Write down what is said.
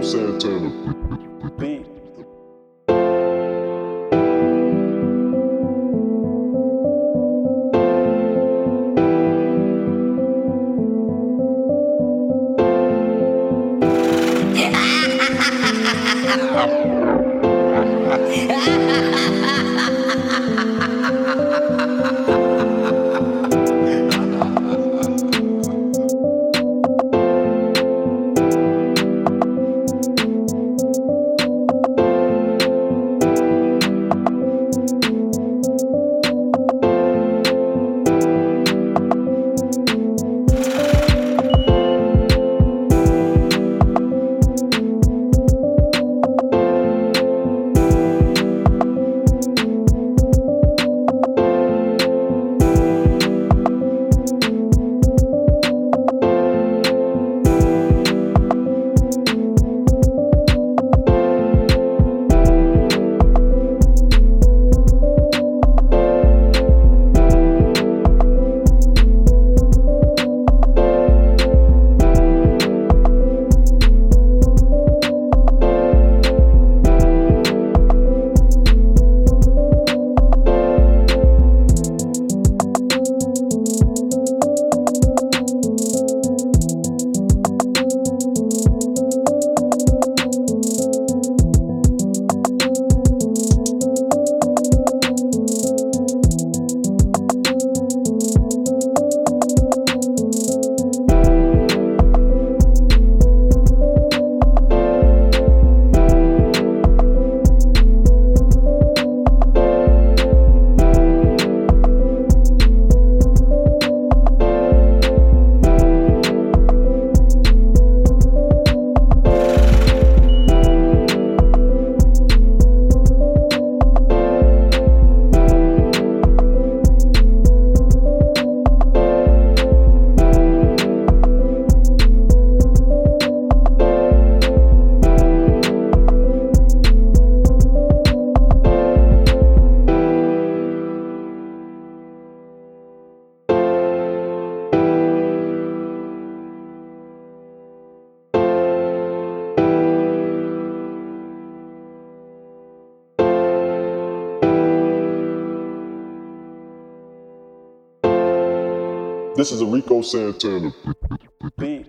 Rico Santana. Beat. This is a Rico Santana. Beat.